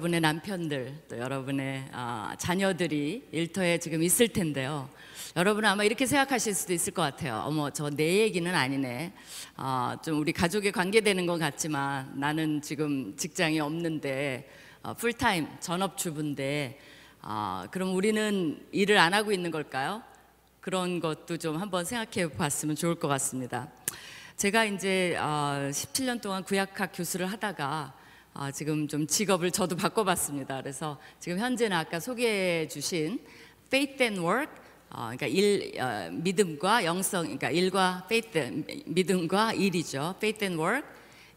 여러분의 남편들 또 여러분의 아, 자녀들이 일터에 지금 있을 텐데요. 여러분은 아마 이렇게 생각하실 수도 있을 것 같아요. 어머, 저 내 얘기는 아니네. 아, 좀 우리 가족에 관계되는 것 같지만 나는 지금 직장이 없는데 어, 풀타임 전업 주부인데 아, 그럼 우리는 일을 안 하고 있는 걸까요? 그런 것도 좀 한번 생각해 봤으면 좋을 것 같습니다. 제가 이제 어, 17년 동안 구약학 교수를 하다가 어, 지금 좀 직업을 저도 바꿔봤습니다. 그래서 지금 현재는 아까 소개해 주신 Faith and Work, 어, 그러니까 일, 어, 믿음과 영성, 그러니까 일과 faith, 믿음과 일이죠. Faith and Work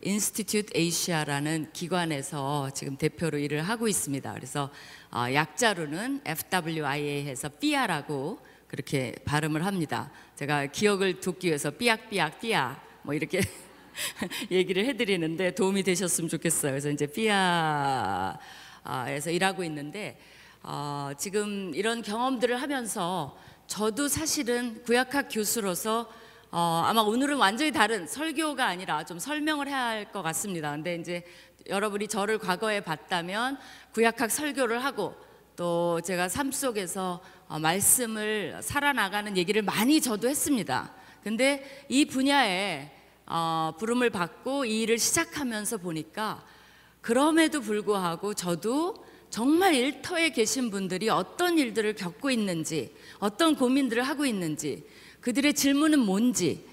Institute Asia라는 기관에서 지금 대표로 일을 하고 있습니다. 그래서 어, 약자로는 FWIA해서 삐아라고 그렇게 발음을 합니다. 제가 기억을 돕기 위해서 삐약삐약 삐야 뭐 이렇게 얘기를 해드리는데 도움이 되셨으면 좋겠어요. 그래서 이제 삐아에서 일하고 있는데 어, 지금 이런 경험들을 하면서 저도 사실은 구약학 교수로서 어, 아마 오늘은 완전히 다른 설교가 아니라 좀 설명을 해야 할 것 같습니다. 근데 이제 여러분이 저를 과거에 봤다면 구약학 설교를 하고 또 제가 삶 속에서 어, 말씀을 살아나가는 얘기를 많이 저도 했습니다. 근데 이 분야에 어, 부름을 받고 이 일을 시작하면서 보니까 그럼에도 불구하고 저도 정말 일터에 계신 분들이 어떤 일들을 겪고 있는지, 어떤 고민들을 하고 있는지, 그들의 질문은 뭔지,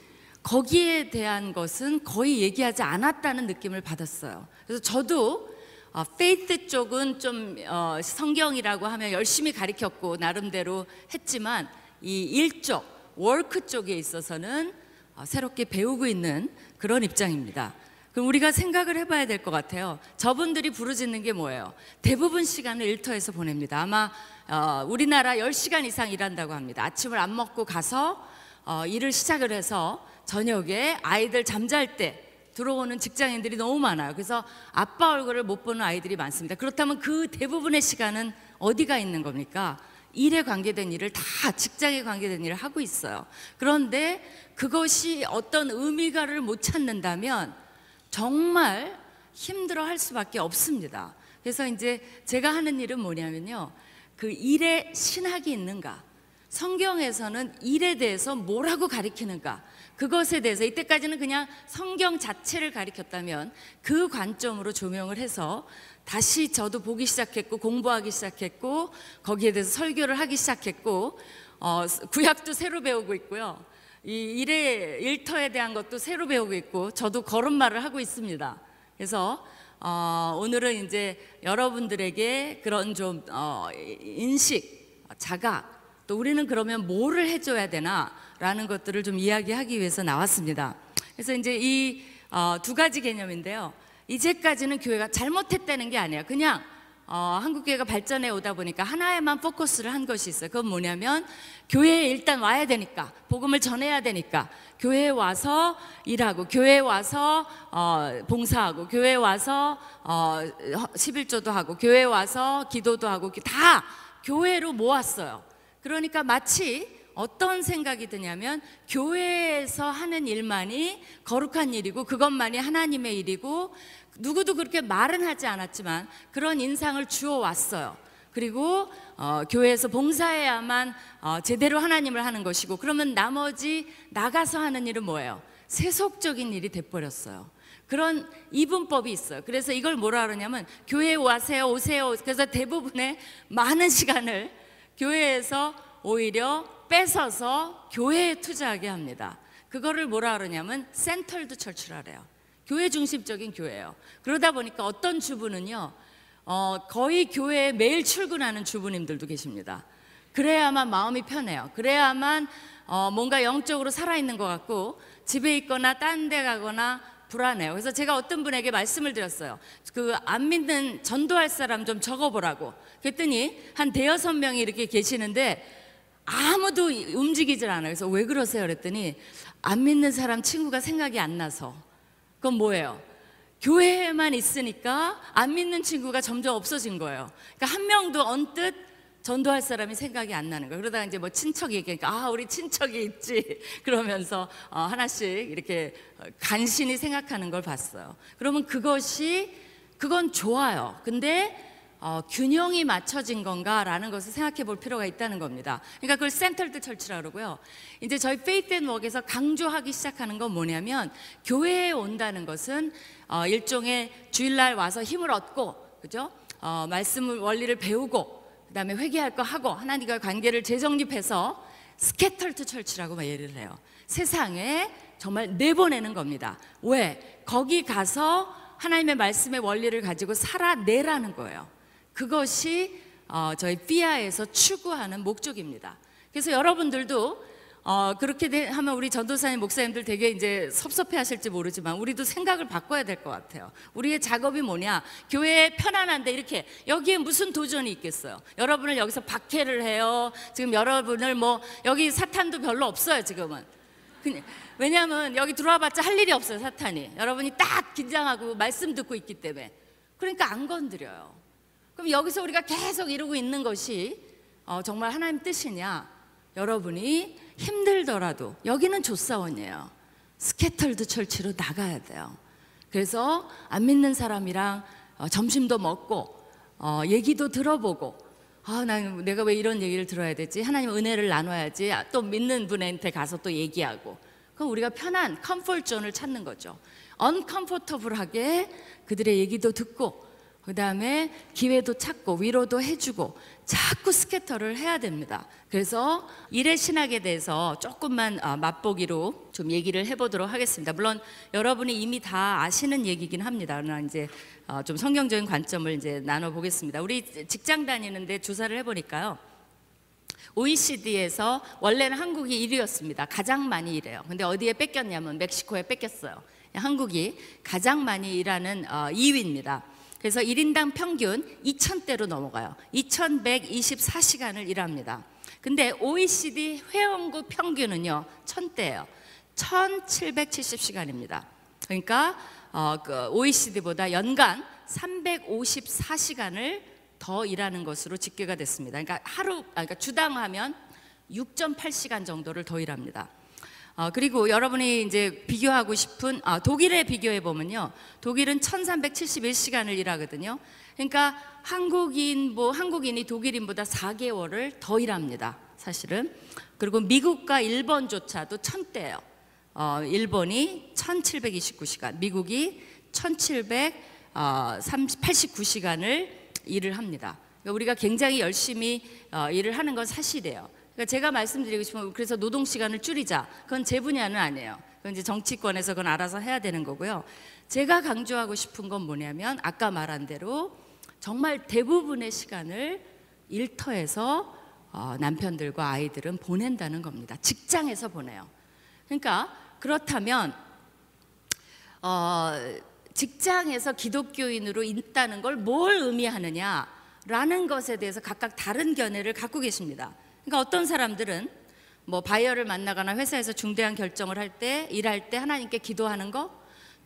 거기에 대한 것은 거의 얘기하지 않았다는 느낌을 받았어요. 그래서 저도 어, faith 쪽은 좀 어, 성경이라고 하면 열심히 가리켰고 나름대로 했지만 이 일쪽, work 쪽에 있어서는 어, 새롭게 배우고 있는 그런 입장입니다. 그럼 우리가 생각을 해봐야 될 것 같아요. 저분들이 부르짖는 게 뭐예요? 대부분 시간을 일터에서 보냅니다. 아마 어, 우리나라 10시간 이상 일한다고 합니다. 아침을 안 먹고 가서 어, 일을 시작을 해서 저녁에 아이들 잠잘 때 들어오는 직장인들이 너무 많아요. 그래서 아빠 얼굴을 못 보는 아이들이 많습니다. 그렇다면 그 대부분의 시간은 어디가 있는 겁니까? 일에 관계된 일을 다 직장에 관계된 일을 하고 있어요. 그런데 그것이 어떤 의미가를 못 찾는다면 정말 힘들어 할 수밖에 없습니다. 그래서 이제 제가 하는 일은 뭐냐면요. 그 일에 신학이 있는가? 성경에서는 일에 대해서 뭐라고 가리키는가? 그것에 대해서 이때까지는 그냥 성경 자체를 가리켰다면 그 관점으로 조명을 해서 다시 저도 보기 시작했고 공부하기 시작했고 거기에 대해서 설교를 하기 시작했고 어, 구약도 새로 배우고 있고요. 이 일의 일터에 대한 것도 새로 배우고 있고 저도 걸음마를 하고 있습니다. 그래서 어, 오늘은 이제 여러분들에게 그런 좀 어, 인식, 자각, 또 우리는 그러면 뭐를 해줘야 되나라는 것들을 좀 이야기하기 위해서 나왔습니다. 그래서 이제 이두 어, 가지 개념인데요. 이제까지는 교회가 잘못했다는 게 아니에요. 그냥 어, 한국 교회가 발전해 오다 보니까 하나에만 포커스를 한 것이 있어요. 그건 뭐냐면 교회에 일단 와야 되니까 복음을 전해야 되니까 교회에 와서 일하고 교회에 와서 어, 봉사하고 교회에 와서 어, 11조도 하고 교회에 와서 기도도 하고 다 교회로 모았어요. 그러니까 마치 어떤 생각이 드냐면 교회에서 하는 일만이 거룩한 일이고 그것만이 하나님의 일이고 누구도 그렇게 말은 하지 않았지만 그런 인상을 주어 왔어요. 그리고 어, 교회에서 봉사해야만 어, 제대로 하나님을 하는 것이고 그러면 나머지 나가서 하는 일은 뭐예요? 세속적인 일이 돼버렸어요. 그런 이분법이 있어요. 그래서 이걸 뭐라 그러냐면 교회에 와세요, 오세요. 그래서 대부분의 많은 시간을 교회에서 오히려 뺏어서 교회에 투자하게 합니다. 그거를 뭐라 그러냐면 센털드 철출하래요. 교회 중심적인 교회예요. 그러다 보니까 어떤 주부는요, 어, 거의 교회에 매일 출근하는 주부님들도 계십니다. 그래야만 마음이 편해요. 그래야만 어, 뭔가 영적으로 살아있는 것 같고 집에 있거나 딴 데 가거나 불안해요. 그래서 제가 어떤 분에게 말씀을 드렸어요. 그 안 믿는 전도할 사람 좀 적어보라고. 그랬더니 한 대여섯 명이 이렇게 계시는데 아무도 움직이질 않아요. 그래서 왜 그러세요? 그랬더니 안 믿는 사람 친구가 생각이 안 나서. 그건 뭐예요? 교회에만 있으니까 안 믿는 친구가 점점 없어진 거예요. 그러니까 한 명도 언뜻 전도할 사람이 생각이 안 나는 거예요. 그러다가 이제 뭐 친척이 얘기하니까 아 우리 친척이 있지 그러면서 어, 하나씩 이렇게 간신히 생각하는 걸 봤어요. 그러면 그것이 그건 좋아요. 근데 어, 균형이 맞춰진 건가라는 것을 생각해 볼 필요가 있다는 겁니다. 그러니까 그걸 centered church라 그러고요. 이제 저희 faith and work에서 강조하기 시작하는 건 뭐냐면 교회에 온다는 것은 어, 일종의 주일날 와서 힘을 얻고 그죠? 어, 말씀을 원리를 배우고 그다음에 회개할 거 하고 하나님과의 관계를 재정립해서 scattered church라고 막 얘기를 해요. 세상에 정말 내보내는 겁니다. 왜? 거기 가서 하나님의 말씀의 원리를 가지고 살아내라는 거예요. 그것이 어, 저희 피아에서 추구하는 목적입니다. 그래서 여러분들도 어, 그렇게 되- 하면 우리 전도사님 목사님들 되게 이제 섭섭해 하실지 모르지만 우리도 생각을 바꿔야 될 것 같아요. 우리의 작업이 뭐냐? 교회에 편안한데 이렇게 여기에 무슨 도전이 있겠어요? 여러분을 여기서 박해를 해요. 지금 여러분을 뭐 여기 사탄도 별로 없어요, 지금은. 왜냐하면 여기 들어와봤자 할 일이 없어요, 사탄이. 여러분이 딱 긴장하고 말씀 듣고 있기 때문에. 그러니까 안 건드려요. 그럼 여기서 우리가 계속 이루고 있는 것이 어, 정말 하나님 뜻이냐? 여러분이 힘들더라도 여기는 조사원이에요. scattered church로 나가야 돼요. 그래서 안 믿는 사람이랑 어, 점심도 먹고 어, 얘기도 들어보고 아, 난 내가 왜 이런 얘기를 들어야 되지? 하나님 은혜를 나눠야지. 아, 또 믿는 분한테 가서 또 얘기하고. 그럼 우리가 편한 comfort zone을 찾는 거죠. 언컴포터블하게 그들의 얘기도 듣고 그 다음에 기회도 찾고 위로도 해주고 자꾸 스캐터를 해야 됩니다. 그래서 일의 신학에 대해서 조금만 어, 맛보기로 좀 얘기를 해보도록 하겠습니다. 물론 여러분이 이미 다 아시는 얘기긴 합니다. 그러나 이제 어, 좀 성경적인 관점을 이제 나눠 보겠습니다. 우리 직장 다니는데 조사를 해보니까요. OECD에서 원래는 한국이 1위였습니다. 가장 많이 일해요. 근데 어디에 뺏겼냐면 멕시코에 뺏겼어요. 한국이 가장 많이 일하는 어, 2위입니다. 그래서 1인당 평균 2,000대로 넘어가요. 2,124시간을 일합니다. 근데 OECD 회원국 평균은요, 1,000대예요. 1,770시간입니다. 그러니까 어, 그 OECD보다 연간 354시간을 더 일하는 것으로 집계가 됐습니다. 그러니까 하루, 아, 그러니까 주당 하면 6.8시간 정도를 더 일합니다. 어, 그리고 여러분이 이제 비교하고 싶은 아, 독일에 비교해 보면요, 독일은 1,371시간을 일하거든요. 그러니까 한국인 뭐 한국인이 독일인보다 4개월을 더 일합니다. 사실은. 그리고 미국과 일본조차도 1,000대예요. 어, 일본이 1,729시간, 미국이 어, 1,789시간을 일을 합니다. 그러니까 우리가 굉장히 열심히 어, 일을 하는 건 사실이에요. 그러니까 제가 말씀드리고 싶은 건 그래서 노동 시간을 줄이자. 그건 제 분야는 아니에요. 그건 이제 정치권에서 그건 알아서 해야 되는 거고요. 제가 강조하고 싶은 건 뭐냐면 아까 말한 대로 정말 대부분의 시간을 일터에서 어, 남편들과 아이들은 보낸다는 겁니다. 직장에서 보내요. 그러니까 그렇다면 어, 직장에서 기독교인으로 있다는 걸 뭘 의미하느냐라는 것에 대해서 각각 다른 견해를 갖고 계십니다. 그러니까 어떤 사람들은 뭐 바이어를 만나거나 회사에서 중대한 결정을 할 때 일할 때 하나님께 기도하는 거,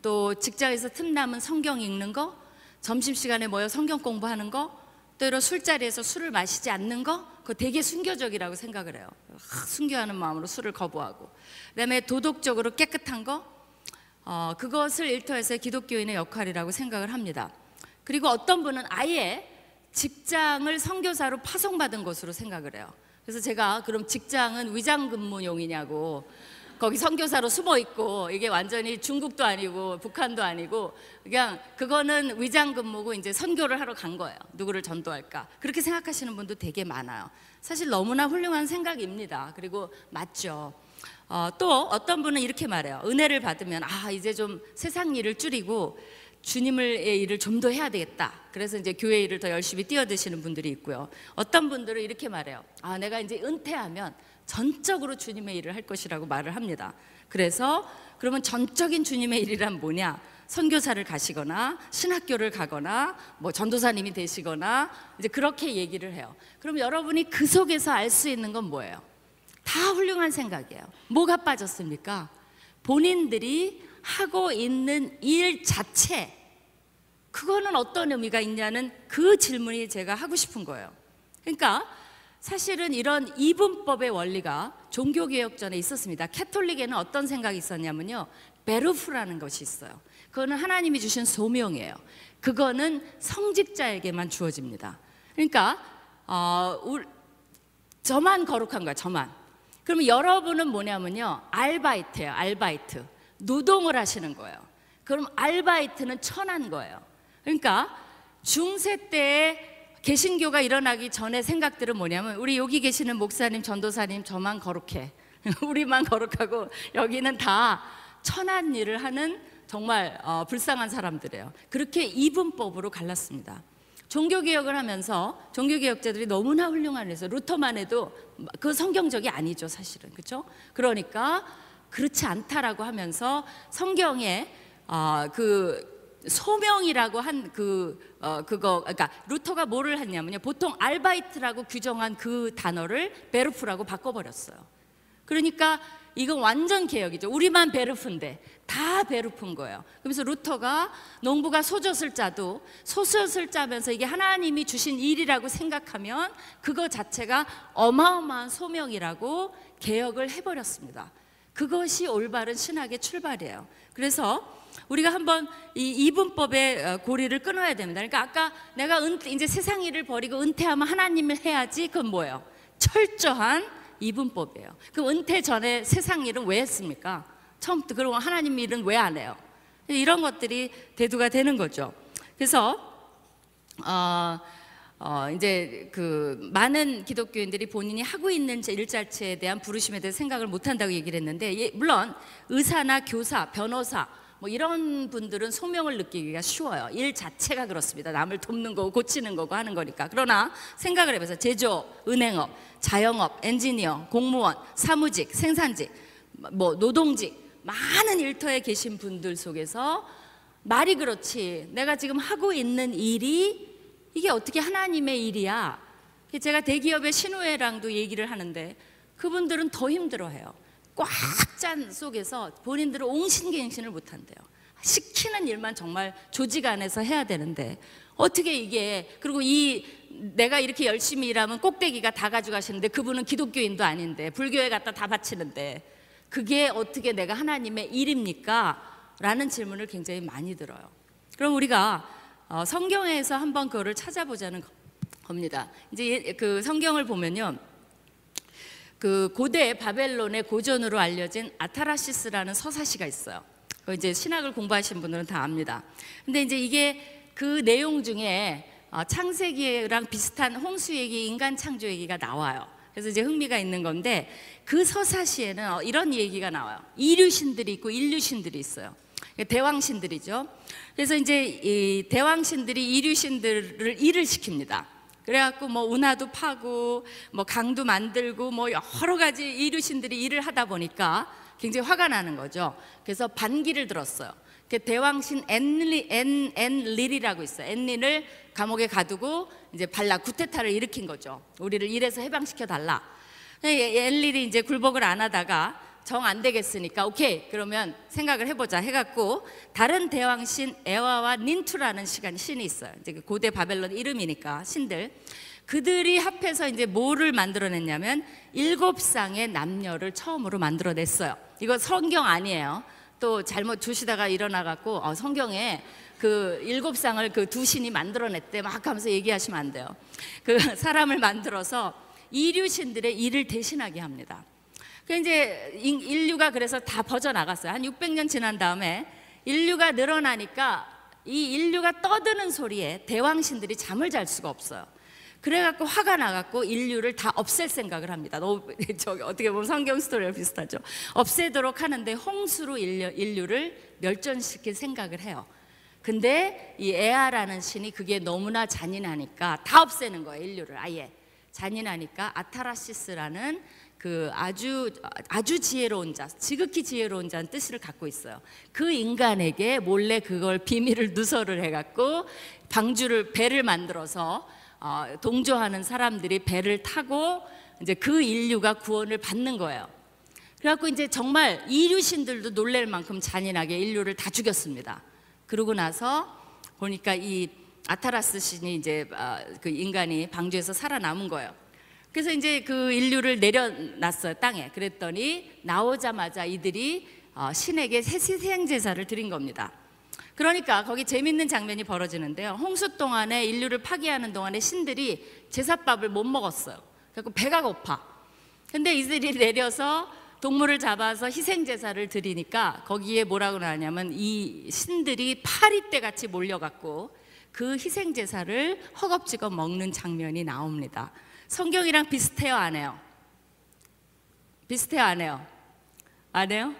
또 직장에서 틈나면 성경 읽는 거, 점심 시간에 모여 성경 공부하는 거, 또 이런 술자리에서 술을 마시지 않는 거, 그거 되게 순교적이라고 생각을 해요. 하, 순교하는 마음으로 술을 거부하고, 그 다음에 도덕적으로 깨끗한 거, 어, 그것을 일터에서의 기독교인의 역할이라고 생각을 합니다. 그리고 어떤 분은 아예 직장을 선교사로 파송받은 것으로 생각을 해요. 그래서 제가 그럼 직장은 위장 근무용이냐고 거기 선교사로 숨어 있고 이게 완전히 중국도 아니고 북한도 아니고 그냥 그거는 위장 근무고 이제 선교를 하러 간 거예요. 누구를 전도할까? 그렇게 생각하시는 분도 되게 많아요. 사실 너무나 훌륭한 생각입니다. 그리고 맞죠. 어, 또 어떤 분은 이렇게 말해요. 은혜를 받으면 아 이제 좀 세상 일을 줄이고 주님의 일을 좀 더 해야 되겠다. 그래서 이제 교회 일을 더 열심히 뛰어드시는 분들이 있고요. 어떤 분들은 이렇게 말해요. 아 내가 이제 은퇴하면 전적으로 주님의 일을 할 것이라고 말을 합니다. 그래서 그러면 전적인 주님의 일이란 뭐냐? 선교사를 가시거나 신학교를 가거나 뭐 전도사님이 되시거나 이제 그렇게 얘기를 해요. 그럼 여러분이 그 속에서 알 수 있는 건 뭐예요? 다 훌륭한 생각이에요. 뭐가 빠졌습니까? 본인들이 하고 있는 일 자체, 그거는 어떤 의미가 있냐는 그 질문이 제가 하고 싶은 거예요. 그러니까 사실은 이런 이분법의 원리가 종교개혁 전에 있었습니다. 캐톨릭에는 어떤 생각이 있었냐면요. 베르프라는 것이 있어요. 그거는 하나님이 주신 소명이에요. 그거는 성직자에게만 주어집니다. 그러니까 어, 울- 저만 거룩한 거야, 저만. 그러면 여러분은 뭐냐면요, 알바이트예요, 알바이트. 노동을 하시는 거예요. 그럼 알바이트는 천한 거예요. 그러니까 중세 때에 개신교가 일어나기 전에 생각들은 뭐냐면 우리 여기 계시는 목사님, 전도사님 저만 거룩해. 우리만 거룩하고 여기는 다 천한 일을 하는 정말 어, 불쌍한 사람들이에요. 그렇게 이분법으로 갈랐습니다. 종교개혁을 하면서 종교개혁자들이 너무나 훌륭한 해서 루터만 해도 그 성경적이 아니죠 사실은 그렇죠? 그러니까 그렇지 않다라고 하면서 성경에 어, 그 소명이라고 한 그 어, 그거 그러니까 루터가 뭐를 했냐면요 보통 Arbeit라고 규정한 그 단어를 Beruf라고 바꿔버렸어요. 그러니까 이건 완전 개혁이죠. 우리만 Beruf인데 다 Beruf인 거예요. 그래서 루터가 농부가 소젖을 짜도 소젖을 짜면서 이게 하나님이 주신 일이라고 생각하면 그거 자체가 어마어마한 소명이라고 개혁을 해버렸습니다. 그것이 올바른 신학의 출발이에요. 그래서 우리가 한번 이 이분법의 어, 고리를 끊어야 됩니다. 그러니까 아까 내가 은, 이제 세상 일을 버리고 은퇴하면 하나님을 해야지 그건 뭐예요? 철저한 이분법이에요. 그럼 은퇴 전에 세상 일은 왜 했습니까? 처음부터 그러고 하나님 일은 왜 안 해요? 이런 것들이 대두가 되는 거죠. 그래서 어, 어, 이제 그 많은 기독교인들이 본인이 하고 있는 제 일자체에 대한 부르심에 대해 생각을 못 한다고 얘기를 했는데 예, 물론 의사나 교사, 변호사 뭐 이런 분들은 소명을 느끼기가 쉬워요. 일 자체가 그렇습니다. 남을 돕는 거고 고치는 거고 하는 거니까. 그러나 생각을 해보세요. 제조, 은행업, 자영업, 엔지니어, 공무원, 사무직, 생산직, 뭐 노동직 많은 일터에 계신 분들 속에서 말이 그렇지. 내가 지금 하고 있는 일이 이게 어떻게 하나님의 일이야? 제가 대기업의 신우회랑도 얘기를 하는데 그분들은 더 힘들어해요. 꽉 짠 속에서 본인들은 옹신갱신을 못한대요. 시키는 일만 정말 조직 안에서 해야 되는데 어떻게 이게 그리고 이 내가 이렇게 열심히 일하면 꼭대기가 다 가져가시는데 그분은 기독교인도 아닌데 불교에 갖다 다 바치는데 그게 어떻게 내가 하나님의 일입니까? 라는 질문을 굉장히 많이 들어요. 그럼 우리가 어, 성경에서 한번 그거를 찾아보자는 거- 겁니다. 이제 예- 그 성경을 보면요. 그 고대 바벨론의 고전으로 알려진 아타라시스라는 서사시가 있어요. 이제 신학을 공부하신 분들은 다 압니다. 근데 이제 이게 그 내용 중에 어, 창세기랑 비슷한 홍수 얘기, 인간 창조 얘기가 나와요. 그래서 이제 흥미가 있는 건데 그 서사시에는 어, 이런 얘기가 나와요. 이류신들이 있고 인류신들이 있어요. 대왕신들이죠. 그래서 이제 이 대왕신들이 이류신들을 일을 시킵니다. 그래갖고 뭐 운하도 파고 뭐 강도 만들고 뭐 여러 가지 이류신들이 일을 하다 보니까 굉장히 화가 나는 거죠. 그래서 반기를 들었어요. 그 대왕신 엔리 엔 엔릴이라고 있어요. 엔릴을 감옥에 가두고 이제 반란 쿠데타를 일으킨 거죠. 우리를 일에서 해방시켜 달라. 엔릴이 이제 굴복을 안 하다가 정 안 되겠으니까 오케이 그러면 생각을 해보자 해갖고 다른 대왕신 에아와 닌투라는 시간 신이 있어요. 이제 그 고대 바벨론 이름이니까 신들 그들이 합해서 이제 뭐를 만들어냈냐면 일곱 쌍의 남녀를 처음으로 만들어냈어요. 이거 성경 아니에요. 또 잘못 두시다가 일어나갖고 어, 성경에 그 일곱 쌍을 그 두 신이 만들어냈대 막 하면서 얘기하시면 안 돼요. 그 사람을 만들어서 이류신들의 일을 대신하게 합니다. 그 이제 인- 인류가 그래서 다 퍼져 나갔어요. 한 600년 지난 다음에 인류가 늘어나니까 이 인류가 떠드는 소리에 대왕신들이 잠을 잘 수가 없어요. 그래갖고 화가 나갖고 인류를 다 없앨 생각을 합니다. 너무 저기 어떻게 보면 성경 스토리랑 비슷하죠. 없애도록 하는데 홍수로 인류, 인류를 멸전시킬 생각을 해요. 근데 이 에아라는 신이 그게 너무나 잔인하니까 다 없애는 거예요. 인류를 아예 잔인하니까 아타라시스라는 그 아주 아주 지혜로운 자, 지극히 지혜로운 자는 뜻을 갖고 있어요. 그 인간에게 몰래 그걸 비밀을 누설을 해갖고 방주를 배를 만들어서 어, 동조하는 사람들이 배를 타고 이제 그 인류가 구원을 받는 거예요. 그래갖고 이제 정말 이류신들도 놀랄 만큼 잔인하게 인류를 다 죽였습니다. 그러고 나서 보니까 이 아타라스 신이 이제 아, 그 인간이 방주에서 살아남은 거예요. 그래서 이제 그 인류를 내려놨어요 땅에. 그랬더니 나오자마자 이들이 어, 신에게 새시생 제사를 드린 겁니다. 그러니까 거기 재밌는 장면이 벌어지는데요. 홍수 동안에 인류를 파괴하는 동안에 신들이 제사밥을 못 먹었어요. 그래서 배가 고파. 근데 이들이 내려서 동물을 잡아서 희생 제사를 드리니까 거기에 뭐라고 나냐면 이 신들이 파리떼 같이 몰려갖고 그 희생 제사를 허겁지겁 먹는 장면이 나옵니다. 성경이랑 비슷해요, 안 해요? 비슷해요, 안 해요? 안 해요?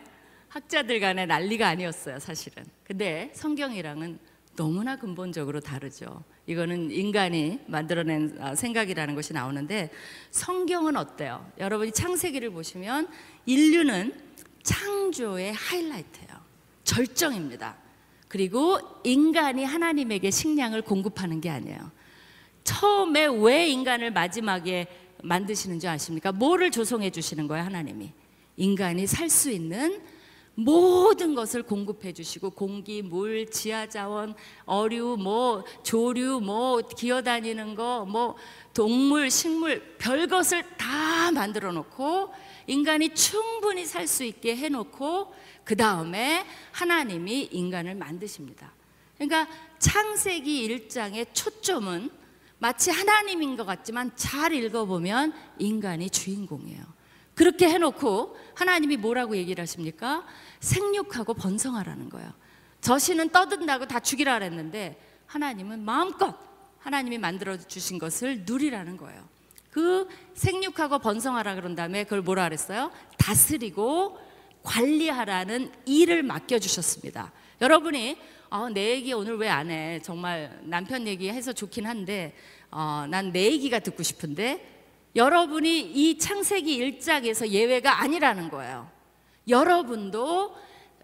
학자들 간에 난리가 아니었어요, 사실은. 근데 성경이랑은 너무나 근본적으로 다르죠. 이거는 인간이 만들어낸 아, 생각이라는 것이 나오는데 성경은 어때요? 여러분이 창세기를 보시면 인류는 창조의 하이라이트예요. 절정입니다. 그리고 인간이 하나님에게 식량을 공급하는 게 아니에요. 처음에 왜 인간을 마지막에 만드시는 줄 아십니까? 뭐를 조성해 주시는 거예요, 하나님이? 인간이 살 수 있는 모든 것을 공급해 주시고 공기, 물, 지하 자원, 어류, 뭐 조류, 뭐 기어다니는 거, 뭐 동물, 식물 별 것을 다 만들어 놓고 인간이 충분히 살 수 있게 해 놓고 그다음에 하나님이 인간을 만드십니다. 그러니까 창세기 1장의 초점은 마치 하나님인 것 같지만 잘 읽어보면 인간이 주인공이에요. 그렇게 해놓고 하나님이 뭐라고 얘기를 하십니까? 생육하고 번성하라는 거예요. 저신은 떠든다고 다 죽이라 그랬는데 하나님은 마음껏 하나님이 만들어 주신 것을 누리라는 거예요. 그 생육하고 번성하라 그런 다음에 그걸 뭐라 그랬어요? 다스리고 관리하라는 일을 맡겨 주셨습니다. 여러분이 어, 내 얘기 오늘 왜 안 해? 정말 남편 얘기해서 좋긴 한데 어, 난 내 얘기가 듣고 싶은데 여러분이 이 창세기 1장에서 예외가 아니라는 거예요. 여러분도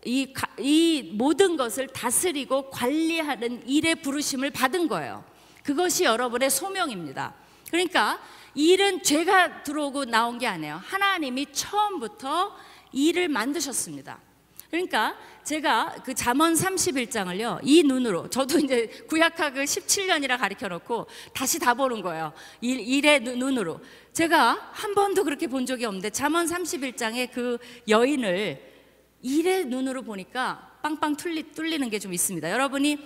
이, 가- 이 모든 것을 다스리고 관리하는 일에 부르심을 받은 거예요. 그것이 여러분의 소명입니다. 그러니까 일은 죄가 들어오고 나온 게 아니에요. 하나님이 처음부터 일을 만드셨습니다. 그러니까 제가 그 잠언 31장을요. 이 눈으로 저도 이제 구약학을 17년이라 가르쳐 놓고 다시 다 보는 거예요. 일, 일의 눈- 눈으로. 제가 한 번도 그렇게 본 적이 없는데 잠언 31장의 그 여인을 일의 눈으로 보니까 빵빵 뚫리, 뚫리는 게 좀 있습니다. 여러분이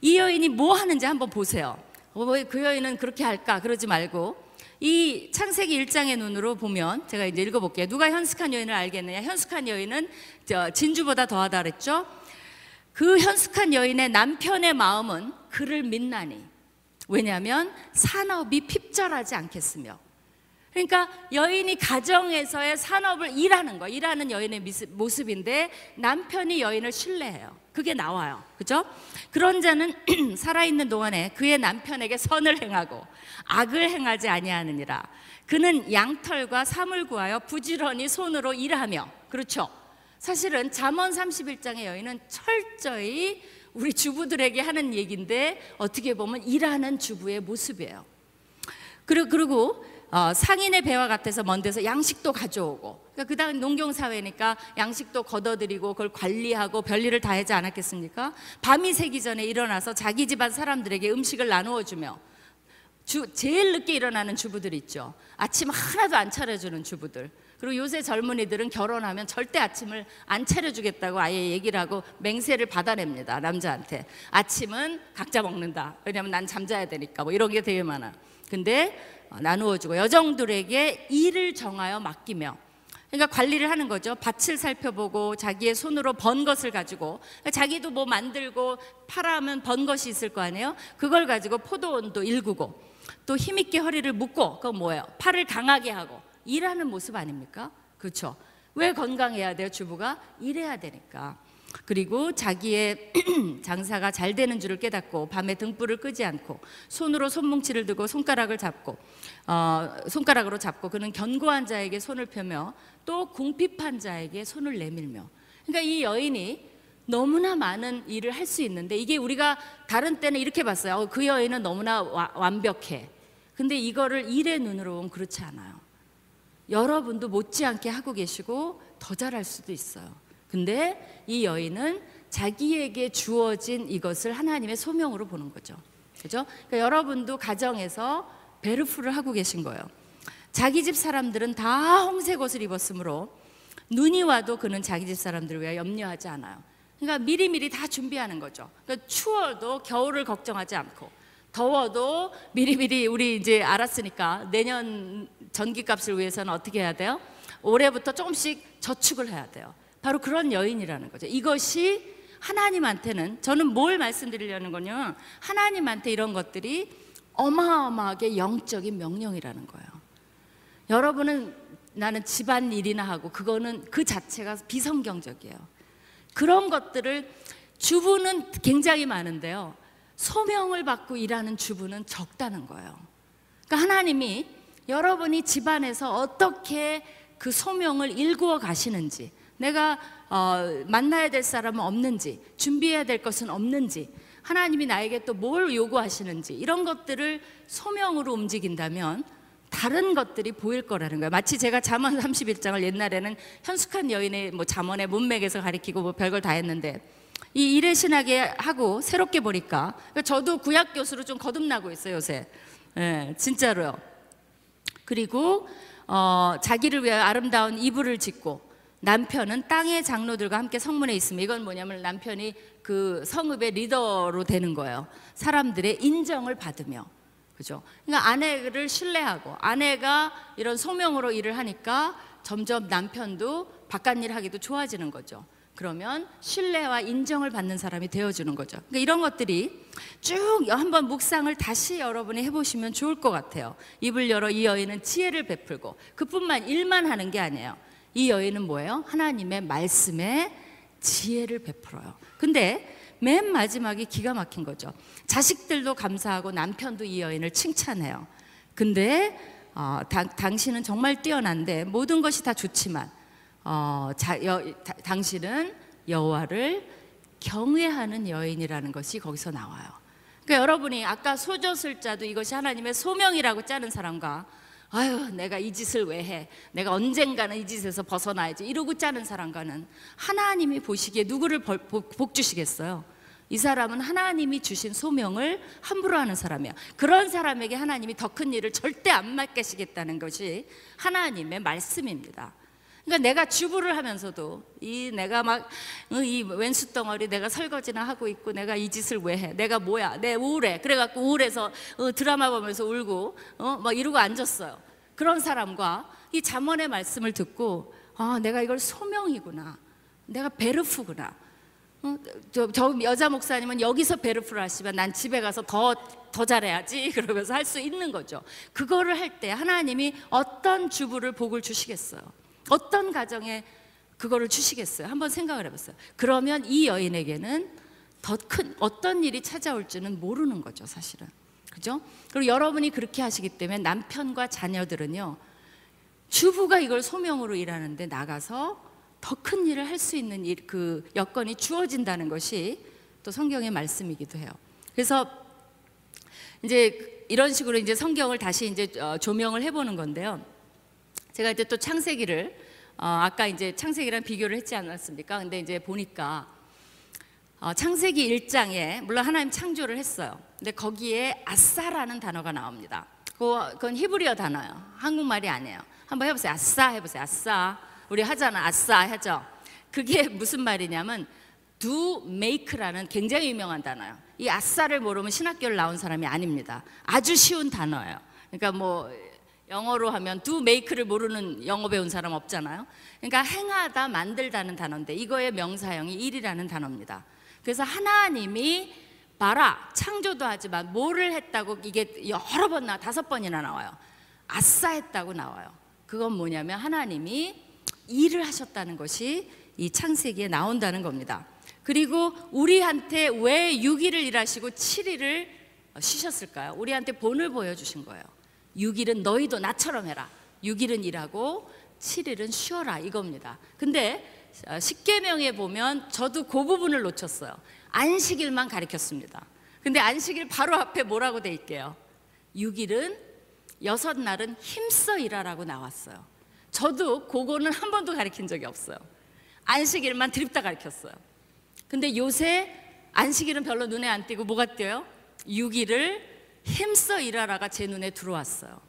이 여인이 뭐 하는지 한번 보세요. 어, 왜그 여인은 그렇게 할까? 그러지 말고 이 창세기 1장의 눈으로 보면 제가 이제 읽어볼게요. 누가 현숙한 여인을 알겠느냐? 현숙한 여인은 저 진주보다 더하다 그랬죠. 그 현숙한 여인의 남편의 마음은 그를 믿나니. 왜냐하면 산업이 핍절하지 않겠으며. 그러니까 여인이 가정에서의 산업을 일하는 거, 일하는 여인의 모습인데 남편이 여인을 신뢰해요. 그게 나와요. 그죠? 그런 자는 살아있는 동안에 그의 남편에게 선을 행하고 악을 행하지 아니하느니라. 그는 양털과 사물 구하여 부지런히 손으로 일하며 그렇죠. 사실은 잠언 31장의 여인은 철저히 우리 주부들에게 하는 얘기인데 어떻게 보면 일하는 주부의 모습이에요. 그리고 어, 상인의 배와 같아서 먼 데서 양식도 가져오고 그러니까 그 다음 농경 사회니까 양식도 걷어들이고 그걸 관리하고 별일을 다 하지 않았겠습니까? 밤이 새기 전에 일어나서 자기 집안 사람들에게 음식을 나누어 주며 주, 제일 늦게 일어나는 주부들 있죠. 아침 하나도 안 차려주는 주부들. 그리고 요새 젊은이들은 결혼하면 절대 아침을 안 차려주겠다고 아예 얘기를 하고 맹세를 받아냅니다. 남자한테. 아침은 각자 먹는다. 왜냐면 난 잠자야 되니까. 뭐 이런 게 되게 많아. 근데 어, 나누어주고 여정들에게 일을 정하여 맡기며 그러니까 관리를 하는 거죠. 밭을 살펴보고 자기의 손으로 번 것을 가지고 그러니까 자기도 뭐 만들고 팔아면 번 것이 있을 거 아니에요. 그걸 가지고 포도원도 일구고 또 힘있게 허리를 묶고 그건 뭐예요? 팔을 강하게 하고 일하는 모습 아닙니까? 그렇죠. 왜 건강해야 돼요? 주부가 일해야 되니까. 그리고 자기의 장사가 잘 되는 줄을 깨닫고 밤에 등불을 끄지 않고 손으로 손뭉치를 들고 손가락을 잡고 어, 손가락으로 잡고 그는 견고한 자에게 손을 펴며 또 궁핍한 자에게 손을 내밀며 그러니까 이 여인이 너무나 많은 일을 할 수 있는데 이게 우리가 다른 때는 이렇게 봤어요. 어, 그 여인은 너무나 와- 완벽해. 근데 이거를 일의 눈으로 보면 그렇지 않아요. 여러분도 못지않게 하고 계시고 더 잘할 수도 있어요. 근데 이 여인은 자기에게 주어진 이것을 하나님의 소명으로 보는 거죠. 그죠? 그러니까 여러분도 가정에서 베르프를 하고 계신 거예요. 자기 집 사람들은 다 홍색 옷을 입었으므로 눈이 와도 그는 자기 집 사람들을 위하여 염려하지 않아요. 그러니까 미리미리 다 준비하는 거죠. 그러니까 추워도 겨울을 걱정하지 않고 더워도 미리미리 우리 이제 알았으니까 내년 전기값을 위해서는 어떻게 해야 돼요? 올해부터 조금씩 저축을 해야 돼요. 바로 그런 여인이라는 거죠. 이것이 하나님한테는 저는 뭘 말씀드리려는 거냐? 하나님한테 이런 것들이 어마어마하게 영적인 명령이라는 거예요. 여러분은 나는 집안 일이나 하고 그거는 그 자체가 비성경적이에요. 그런 것들을 주부는 굉장히 많은데요. 소명을 받고 일하는 주부는 적다는 거예요. 그러니까 하나님이 여러분이 집안에서 어떻게 그 소명을 일구어 가시는지, 내가 어, 만나야 될 사람은 없는지, 준비해야 될 것은 없는지, 하나님이 나에게 또 뭘 요구하시는지 이런 것들을 소명으로 움직인다면 다른 것들이 보일 거라는 거예요. 마치 제가 잠언 31장을 옛날에는 현숙한 여인의 뭐 잠언의 문맥에서 가리키고 뭐 별걸 다 했는데 이 일에 신하게 하고 새롭게 보니까 그러니까 저도 구약 교수로 좀 거듭나고 있어요 요새. 예, 진짜로요. 그리고 어, 자기를 위하여 아름다운 이불을 짓고 남편은 땅의 장로들과 함께 성문에 있으면 이건 뭐냐면 남편이 그 성읍의 리더로 되는 거예요. 사람들의 인정을 받으며. 그죠? 그러니까 아내를 신뢰하고 아내가 이런 소명으로 일을 하니까 점점 남편도 바깥 일 하기도 좋아지는 거죠. 그러면 신뢰와 인정을 받는 사람이 되어주는 거죠. 그러니까 이런 것들이 쭉 한번 묵상을 다시 여러분이 해보시면 좋을 것 같아요. 입을 열어 이 여인은 지혜를 베풀고 그뿐만 일만 하는 게 아니에요. 이 여인은 뭐예요? 하나님의 말씀에 지혜를 베풀어요. 근데 맨 마지막이 기가 막힌 거죠. 자식들도 감사하고 남편도 이 여인을 칭찬해요. 근데 어, 다, 당신은 정말 뛰어난데 모든 것이 다 좋지만 어, 자, 여, 다, 당신은 여호와를 경외하는 여인이라는 것이 거기서 나와요. 그러니까 여러분이 아까 짜도 이것이 하나님의 소명이라고 짜는 사람과 아유 내가 이 짓을 왜 해? 내가 언젠가는 이 짓에서 벗어나야지 이러고 짜는 사람과는 하나님이 보시기에 누구를 복 주시겠어요? 이 사람은 하나님이 주신 소명을 함부로 하는 사람이야. 그런 사람에게 하나님이 더 큰 일을 절대 안 맡기시겠다는 것이 하나님의 말씀입니다. 그러니까 내가 주부를 하면서도 이 내가 막 이 왼수 덩어리 내가 설거지나 하고 있고 내가 이 짓을 왜 해? 내가 뭐야? 내 우울해. 그래갖고 우울해서 어, 드라마 보면서 울고 어막 이러고 앉았어요. 그런 사람과 이 잠언의 말씀을 듣고 아 내가 이걸 소명이구나. 내가 베르프구나. 어, 저, 저 여자 목사님은 여기서 베르프를 하시면 난 집에 가서 더, 더 잘해야지 그러면서 할 수 있는 거죠. 그거를 할 때 하나님이 어떤 주부를 복을 주시겠어요? 어떤 가정에 그거를 주시겠어요? 한번 생각을 해봤어요. 그러면 이 여인에게는 더 큰 어떤 일이 찾아올지는 모르는 거죠, 사실은. 그죠? 그리고 여러분이 그렇게 하시기 때문에 남편과 자녀들은요, 주부가 이걸 소명으로 일하는데 나가서 더 큰 일을 할 수 있는 일, 그 여건이 주어진다는 것이 또 성경의 말씀이기도 해요. 그래서 이제 이런 식으로 이제 성경을 다시 이제 어, 조명을 해보는 건데요. 제가 이제 또 창세기를 어, 아까 이제 창세기랑 비교를 했지 않았습니까? 근데 이제 보니까 어, 창세기 1장에 물론 하나님 창조를 했어요. 근데 거기에 아싸라는 단어가 나옵니다. 그건 히브리어 단어예요. 한국말이 아니에요. 한번 해보세요. 아싸 해보세요. 아싸. 우리 하잖아. 아싸 하죠. 그게 무슨 말이냐면 do make라는 굉장히 유명한 단어예요. 이 아싸를 모르면 신학교를 나온 사람이 아닙니다. 아주 쉬운 단어예요. 그러니까 뭐 영어로 하면 do make를 모르는 영어 배운 사람 없잖아요. 그러니까 행하다, 만들다는 단어인데 이거의 명사형이 일이라는 단어입니다. 그래서 하나님이 봐라 창조도 하지만 뭐를 했다고 이게 여러 번 나 다섯 번이나 나와요. 아싸 했다고 나와요. 그건 뭐냐면 하나님이 일을 하셨다는 것이 이 창세기에 나온다는 겁니다. 그리고 우리한테 왜 6일을 일하시고 7일을 쉬셨을까요? 우리한테 본을 보여주신 거예요. 6일은 너희도 나처럼 해라. 6일은 일하고 7일은 쉬어라 이겁니다. 근데 어, 십계명에 보면 저도 그 부분을 놓쳤어요. 안식일만 가리켰습니다. 근데 안식일 바로 앞에 뭐라고 돼 있게요? 6일은 여섯 날은 힘써 일하라고 나왔어요. 저도 그거는 한 번도 가르친 적이 없어요. 안식일만 드립다 가르쳤어요. 근데 요새 안식일은 별로 눈에 안 띄고 뭐가 띄어요? 6일을 힘써 일하라가 제 눈에 들어왔어요.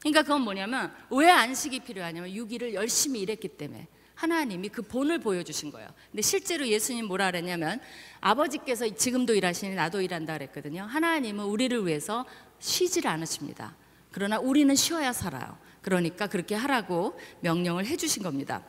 그러니까 그건 뭐냐면 왜 안식이 필요하냐면 6일을 열심히 일했기 때문에 하나님이 그 본을 보여주신 거예요. 근데 실제로 예수님 뭐라 그랬냐면 아버지께서 지금도 일하시니 나도 일한다 그랬거든요. 하나님은 우리를 위해서 쉬질 않으십니다. 그러나 우리는 쉬어야 살아요. 그러니까 그렇게 하라고 명령을 해주신 겁니다.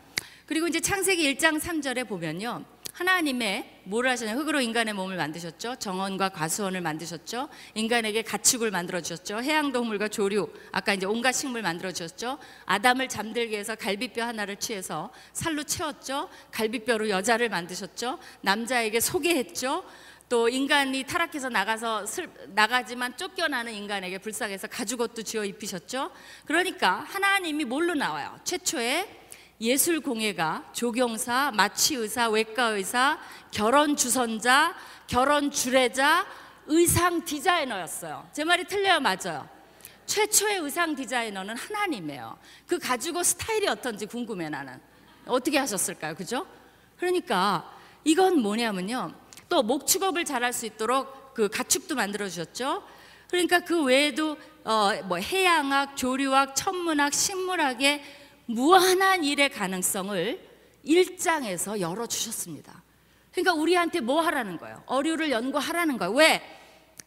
그리고 이제 창세기 1장 3절에 보면요. 하나님의 뭘 하시냐 흙으로 인간의 몸을 만드셨죠. 정원과 과수원을 만드셨죠. 인간에게 가축을 만들어 주셨죠. 해양 동물과 조류 아까 이제 온갖 식물 만들어 주셨죠. 아담을 잠들게 해서 갈비뼈 하나를 취해서 살로 채웠죠. 갈비뼈로 여자를 만드셨죠. 남자에게 소개했죠. 또 인간이 타락해서 나가서 슬, 나가지만 쫓겨나는 인간에게 불쌍해서 가죽옷도 지어 입히셨죠. 그러니까 하나님이 뭘로 나와요? 최초에 예술 공예가, 조경사, 마취의사, 외과의사, 결혼 주선자, 결혼 주례자, 의상 디자이너였어요. 제 말이 틀려요, 맞아요. 최초의 의상 디자이너는 하나님이에요. 그 가지고 스타일이 어떤지 궁금해 나는. 어떻게 하셨을까요? 그죠? 그러니까 이건 뭐냐면요. 또 목축업을 잘할 수 있도록 그 가축도 만들어 주셨죠. 그러니까 그 외에도 어 뭐 해양학, 조류학, 천문학, 식물학에 무한한 일의 가능성을 일장에서 열어 주셨습니다. 그러니까 우리한테 뭐 하라는 거예요? 어류를 연구하라는 거예요. 왜?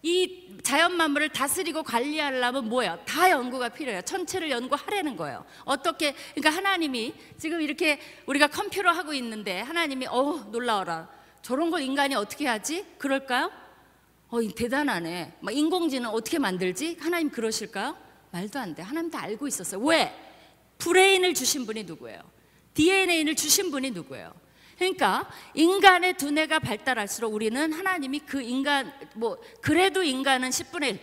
이 자연 만물을 다스리고 관리하려면 뭐예요? 다 연구가 필요해요. 전체를 연구하라는 거예요. 어떻게? 그러니까 하나님이 지금 이렇게 우리가 컴퓨터 하고 있는데 하나님이 어 놀라워라. 저런 걸 인간이 어떻게 하지? 그럴까요? 어 대단하네. 막 인공지능 어떻게 만들지? 하나님 그러실까요? 말도 안 돼. 하나님 다 알고 있었어요. 왜? 브레인을 주신 분이 누구예요? DNA를 주신 분이 누구예요? 그러니까 인간의 두뇌가 발달할수록 우리는 하나님이 그 인간 뭐 그래도 인간은 10분의 1,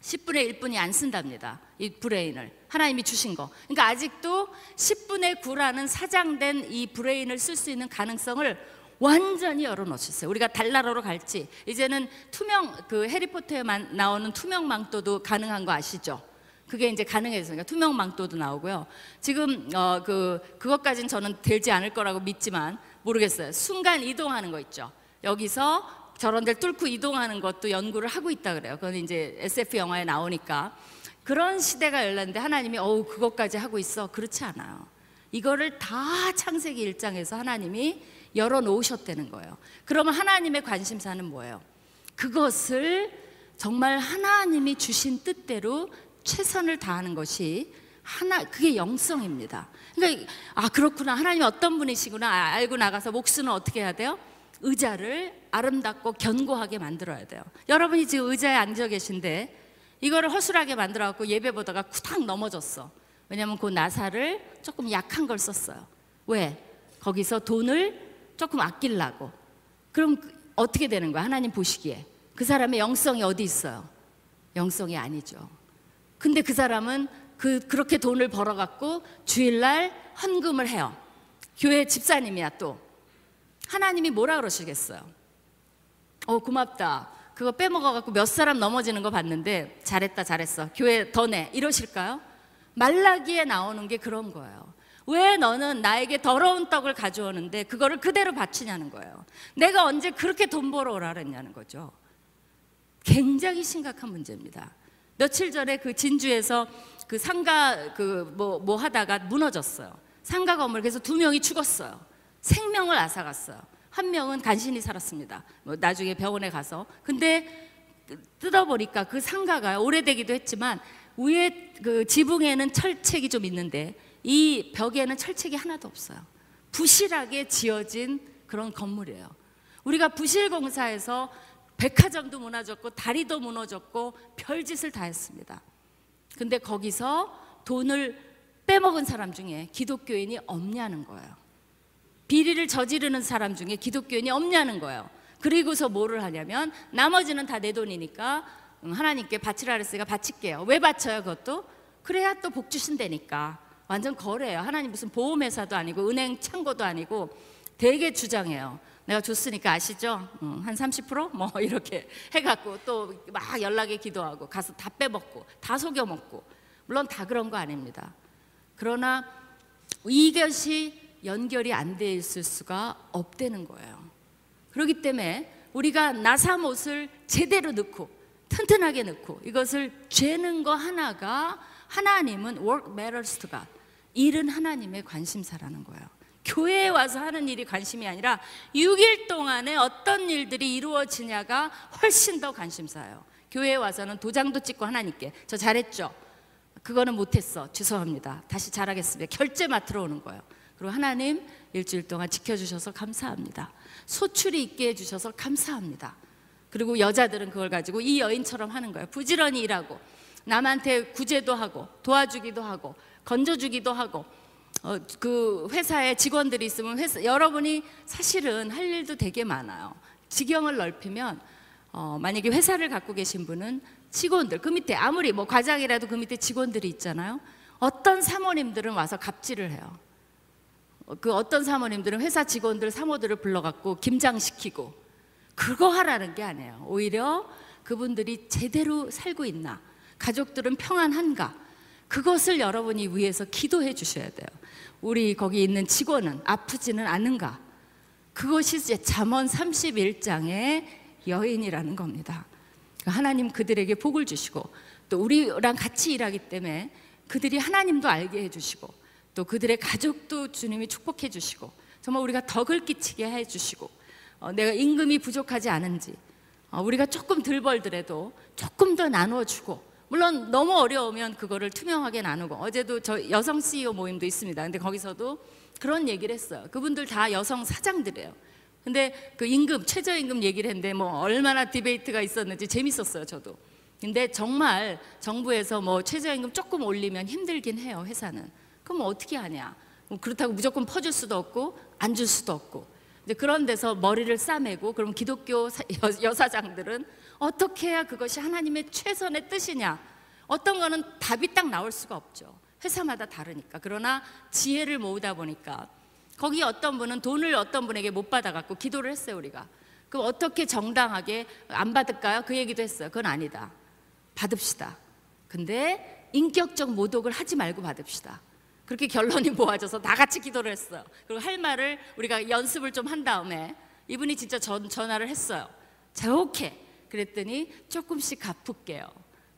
10분의 1뿐이 안 쓴답니다. 이 브레인을 하나님이 주신 거. 그러니까 아직도 10분의 9라는 사장된 이 브레인을 쓸 수 있는 가능성을 완전히 열어놓으셨어요. 우리가 달나라로 갈지 이제는 투명 그 해리포터에 나오는 투명 망토도 가능한 거 아시죠? 그게 이제 가능해졌으니까 투명 망토도 나오고요. 지금 어 그 그것까지는 저는 되지 않을 거라고 믿지만 모르겠어요. 순간 이동하는 거 있죠. 여기서 저런 데를 뚫고 이동하는 것도 연구를 하고 있다 그래요. 그건 이제 SF 영화에 나오니까 그런 시대가 열렸는데 하나님이 어우 그것까지 하고 있어. 그렇지 않아요. 이거를 다 창세기 1장에서 하나님이 열어 놓으셨다는 거예요. 그러면 하나님의 관심사는 뭐예요? 그것을 정말 하나님이 주신 뜻대로 최선을 다하는 것이 하나 그게 영성입니다. 그러니까 아 그렇구나 하나님 어떤 분이시구나 아, 알고 나가서 목수는 어떻게 해야 돼요? 의자를 아름답고 견고하게 만들어야 돼요. 여러분이 지금 의자에 앉아 계신데 이거를 허술하게 만들어 갖고 예배 보다가 쿠탁 넘어졌어. 왜냐하면 그 나사를 조금 약한 걸 썼어요. 왜? 거기서 돈을 조금 아끼려고. 그럼 어떻게 되는 거야? 하나님 보시기에 그 사람의 영성이 어디 있어요? 영성이 아니죠. 근데 그 사람은 그 그렇게 돈을 벌어 갖고 주일날 헌금을 해요. 교회 집사님이야 또. 하나님이 뭐라 그러시겠어요? 어 고맙다. 그거 빼먹어 갖고 몇 사람 넘어지는 거 봤는데 잘했다 잘했어. 교회 더 내. 이러실까요? 말라기에 나오는 게 그런 거예요. 왜 너는 나에게 더러운 떡을 가져오는데 그거를 그대로 바치냐는 거예요. 내가 언제 그렇게 돈 벌어 오라 그랬냐는 거죠. 굉장히 심각한 문제입니다. 며칠 전에 그 진주에서 그 상가 그뭐뭐 하다가 무너졌어요. 상가 건물 그래서 두 명이 죽었어요. 생명을 앗아갔어요. 한 명은 간신히 살았습니다. 뭐 나중에 병원에 가서 근데 뜯어보니까 그 상가가 오래되기도 했지만 위에 그 지붕에는 철책이 좀 있는데 이 벽에는 철책이 하나도 없어요. 부실하게 지어진 그런 건물이에요. 우리가 부실공사에서 백화점도 무너졌고 다리도 무너졌고 별짓을 다 했습니다. 근데 거기서 돈을 빼먹은 사람 중에 기독교인이 없냐는 거예요. 비리를 저지르는 사람 중에 기독교인이 없냐는 거예요. 그리고서 뭐를 하냐면 나머지는 다 내 돈이니까 하나님께 바치라 그랬으니까 바칠게요. 왜 바쳐요 그것도? 그래야 또 복 주신다니까. 완전 거래예요. 하나님 무슨 보험회사도 아니고 은행 창고도 아니고 되게 주장해요. 내가 줬으니까 아시죠? 응, 한 30%? 뭐 이렇게 해갖고 또 막 연락에 기도하고 가서 다 빼먹고 다 속여 먹고 물론 다 그런 거 아닙니다. 그러나 이것이 연결이 안 돼 있을 수가 없다는 거예요. 그렇기 때문에 우리가 나사못을 제대로 넣고 튼튼하게 넣고 이것을 죄는 거 하나가 하나님은 work matters to God 일은 하나님의 관심사라는 거예요. 교회에 와서 하는 일이 관심이 아니라 6일 동안에 어떤 일들이 이루어지냐가 훨씬 더 관심사예요. 교회에 와서는 도장도 찍고 하나님께 저 잘했죠. 그거는 못했어. 죄송합니다. 다시 잘하겠습니다. 결제 맡으러 오는 거예요. 그리고 하나님 일주일 동안 지켜주셔서 감사합니다. 소출이 있게 해주셔서 감사합니다. 그리고 여자들은 그걸 가지고 이 여인처럼 하는 거예요. 부지런히 일하고 남한테 구제도 하고 도와주기도 하고 건져주기도 하고 어, 그 회사에 직원들이 있으면 회사, 여러분이 사실은 할 일도 되게 많아요. 직영을 넓히면 어, 만약에 회사를 갖고 계신 분은 직원들 그 밑에 아무리 뭐 과장이라도 그 밑에 직원들이 있잖아요. 어떤 사모님들은 와서 갑질을 해요. 어, 그 어떤 사모님들은 회사 직원들 사모들을 불러갖고 김장시키고 그거 하라는 게 아니에요. 오히려 그분들이 제대로 살고 있나, 가족들은 평안한가, 그것을 여러분이 위해서 기도해 주셔야 돼요. 우리 거기 있는 직원은 아프지는 않은가? 그것이 이제 잠언 31장의 여인이라는 겁니다. 하나님 그들에게 복을 주시고 또 우리랑 같이 일하기 때문에 그들이 하나님도 알게 해 주시고 또 그들의 가족도 주님이 축복해 주시고 정말 우리가 덕을 끼치게 해 주시고 어, 내가 임금이 부족하지 않은지 어, 우리가 조금 덜 벌더라도 조금 더 나눠 주고 물론 너무 어려우면 그거를 투명하게 나누고 어제도 저 여성 CEO 모임도 있습니다. 근데 거기서도 그런 얘기를 했어요. 그분들 다 여성 사장들이에요. 근데 그 임금 최저임금 얘기를 했는데 뭐 얼마나 디베이트가 있었는지 재밌었어요, 저도. 근데 정말 정부에서 뭐 최저임금 조금 올리면 힘들긴 해요, 회사는. 그럼 어떻게 하냐? 뭐 그렇다고 무조건 퍼줄 수도 없고 안 줄 수도 없고. 이제 그런 데서 머리를 싸매고 그럼 기독교 사- 여- 여사장들은 어떻게 해야 그것이 하나님의 최선의 뜻이냐? 어떤 거는 답이 딱 나올 수가 없죠. 회사마다 다르니까. 그러나 지혜를 모으다 보니까 거기 어떤 분은 돈을 어떤 분에게 못 받아갖고 기도를 했어요, 우리가. 그럼 어떻게 정당하게 안 받을까요? 그 얘기도 했어요. 그건 아니다. 받읍시다. 근데 인격적 모독을 하지 말고 받읍시다. 그렇게 결론이 모아져서 다 같이 기도를 했어요. 그리고 할 말을 우리가 연습을 좀 한 다음에 이분이 진짜 전, 전화를 했어요. 자, 오케이. 그랬더니 조금씩 갚을게요.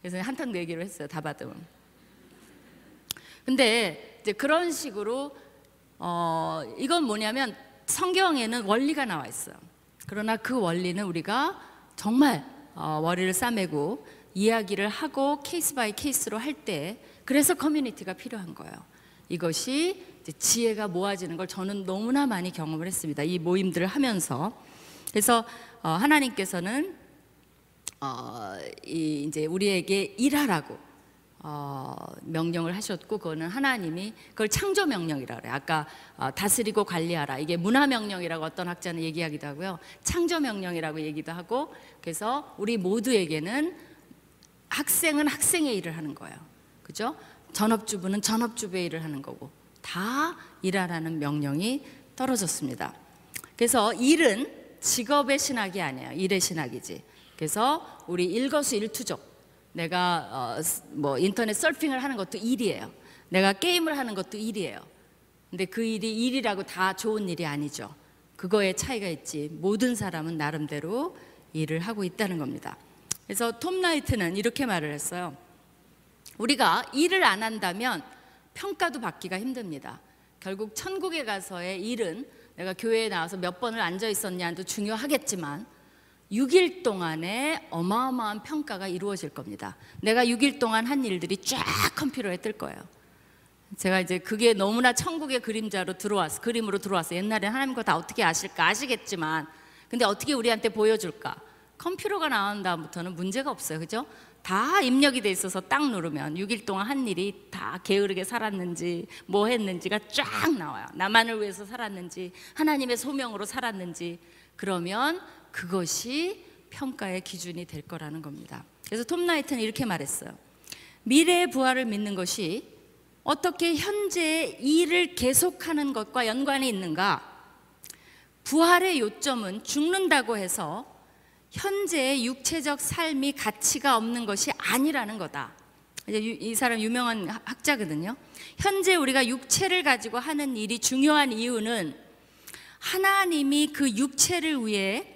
그래서 한탕 내기로 했어요. 다 받으면. 근데 이제 그런 식으로 어, 이건 뭐냐면 성경에는 원리가 나와 있어요. 그러나 그 원리는 우리가 정말 어, 머리를 싸매고 이야기를 하고 case by case로 할 때 그래서 커뮤니티가 필요한 거예요. 이것이 지혜가 모아지는 걸 저는 너무나 많이 경험을 했습니다. 이 모임들을 하면서 그래서 어, 하나님께서는 어, 이 이제 우리에게 일하라고 어, 명령을 하셨고 그거는 하나님이 그걸 창조 명령이라 그래요. 아까 어, 다스리고 관리하라 이게 문화 명령이라고 어떤 학자는 얘기하기도 하고요. 창조 명령이라고 얘기도 하고 그래서 우리 모두에게는 학생은 학생의 일을 하는 거예요. 그죠? 전업주부는 전업주부의 일을 하는 거고 다 일하라는 명령이 떨어졌습니다. 그래서 일은 직업의 신학이 아니에요. 일의 신학이지. 그래서 우리 일거수일투족 내가 어, 뭐 인터넷 서핑을 하는 것도 일이에요. 내가 게임을 하는 것도 일이에요. 근데 그 일이 일이라고 다 좋은 일이 아니죠. 그거에 차이가 있지. 모든 사람은 나름대로 일을 하고 있다는 겁니다. 그래서 톰 나이트는 이렇게 말을 했어요. 우리가 일을 안 한다면 평가도 받기가 힘듭니다. 결국 천국에 가서의 일은 내가 교회에 나와서 몇 번을 앉아 있었냐도 중요하겠지만 6일 동안에 어마어마한 평가가 이루어질 겁니다. 내가 6일 동안 한 일들이 쫙 컴퓨터에 뜰 거예요. 제가 이제 그게 너무나 천국의 그림자로 들어왔어. 그림으로 들어왔어. 옛날에 하나님 거다 어떻게 아실까? 아시겠지만. 근데 어떻게 우리한테 보여줄까? 컴퓨터가 나온 다음부터는 문제가 없어요. 그죠? 다 입력이 돼 있어서 딱 누르면 6일 동안 한 일이 다 게으르게 살았는지 뭐 했는지가 쫙 나와요. 나만을 위해서 살았는지 하나님의 소명으로 살았는지 그러면 그것이 평가의 기준이 될 거라는 겁니다. 그래서 톰 나이트는 이렇게 말했어요. 미래의 부활을 믿는 것이 어떻게 현재의 일을 계속하는 것과 연관이 있는가? 부활의 요점은 죽는다고 해서 현재의 육체적 삶이 가치가 없는 것이 아니라는 거다. 이 사람 유명한 학- 학자거든요. 현재 우리가 육체를 가지고 하는 일이 중요한 이유는 하나님이 그 육체를 위해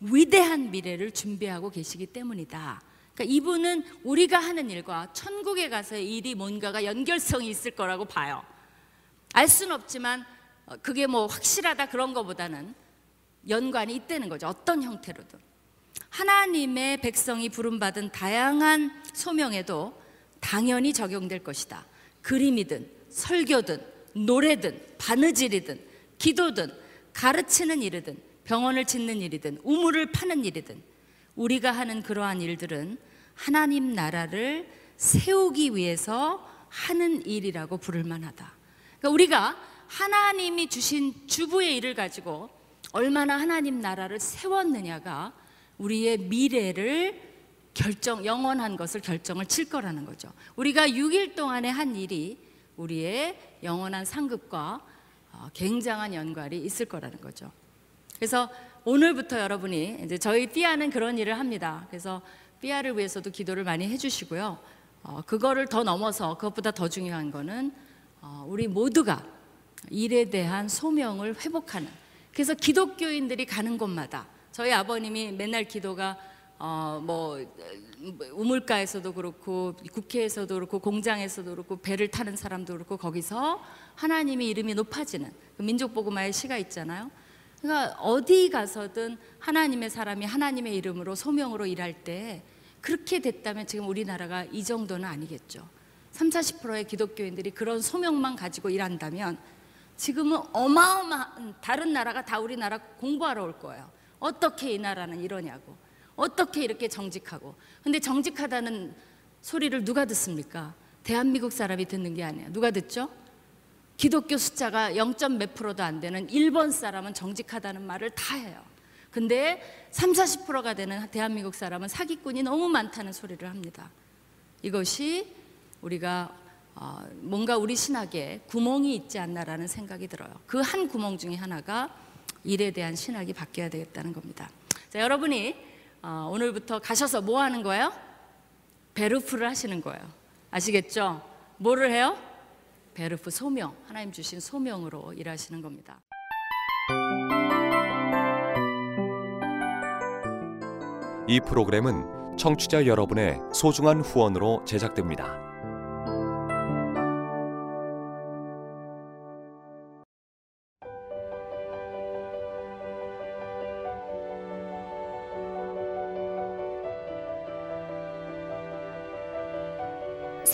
위대한 미래를 준비하고 계시기 때문이다. 그러니까 이분은 우리가 하는 일과 천국에 가서의 일이 뭔가가 연결성이 있을 거라고 봐요. 알 수는 없지만 어, 그게 뭐 확실하다 그런 거보다는 연관이 있다는 거죠. 어떤 형태로든. 하나님의 백성이 부름받은 다양한 소명에도 당연히 적용될 것이다. 그림이든 설교든 노래든 바느질이든 기도든 가르치는 일이든 병원을 짓는 일이든 우물을 파는 일이든 우리가 하는 그러한 일들은 하나님 나라를 세우기 위해서 하는 일이라고 부를 만하다. 그러니까 우리가 하나님이 주신 주부의 일을 가지고 얼마나 하나님 나라를 세웠느냐가 우리의 미래를 결정 영원한 것을 결정을 칠 거라는 거죠. 우리가 6일 동안에 한 일이 우리의 영원한 상급과 어, 굉장한 연관이 있을 거라는 거죠. 그래서 오늘부터 여러분이 이제 저희 삐아는 그런 일을 합니다. 그래서 삐아를 위해서도 기도를 많이 해주시고요. 어, 그거를 더 넘어서 그것보다 더 중요한 거는 어, 우리 모두가 일에 대한 소명을 회복하는. 그래서 기독교인들이 가는 곳마다 저희 아버님이 맨날 기도가 어, 뭐 우물가에서도 그렇고 국회에서도 그렇고 공장에서도 그렇고 배를 타는 사람도 그렇고 거기서 하나님의 이름이 높아지는 그 민족 복음화의 시가 있잖아요. 그러니까 어디 가서든 하나님의 사람이 하나님의 이름으로 소명으로 일할 때 그렇게 됐다면 지금 우리나라가 이 정도는 아니겠죠. 3, 40%의 기독교인들이 그런 소명만 가지고 일한다면 지금은 어마어마한 다른 나라가 다 우리나라 공부하러 올 거예요. 어떻게 이 나라는 이러냐고. 어떻게 이렇게 정직하고. 근데 정직하다는 소리를 누가 듣습니까? 대한민국 사람이 듣는 게 아니에요. 누가 듣죠? 기독교 숫자가 0. 몇 프로도 안 되는 일본 사람은 정직하다는 말을 다 해요. 근데 3, 40%가 되는 대한민국 사람은 사기꾼이 너무 많다는 소리를 합니다. 이것이 우리가 어, 뭔가 우리 신학에 구멍이 있지 않나라는 생각이 들어요. 그 한 구멍 중에 하나가 일에 대한 신학이 바뀌어야 되겠다는 겁니다. 자, 여러분이 어, 오늘부터 가셔서 뭐 하는 거예요? 베르프를 하시는 거예요. 아시겠죠? 뭐를 해요? 베르프 소명, 하나님 주신 소명으로 일하시는 겁니다. 이 프로그램은 청취자 여러분의 소중한 후원으로 제작됩니다.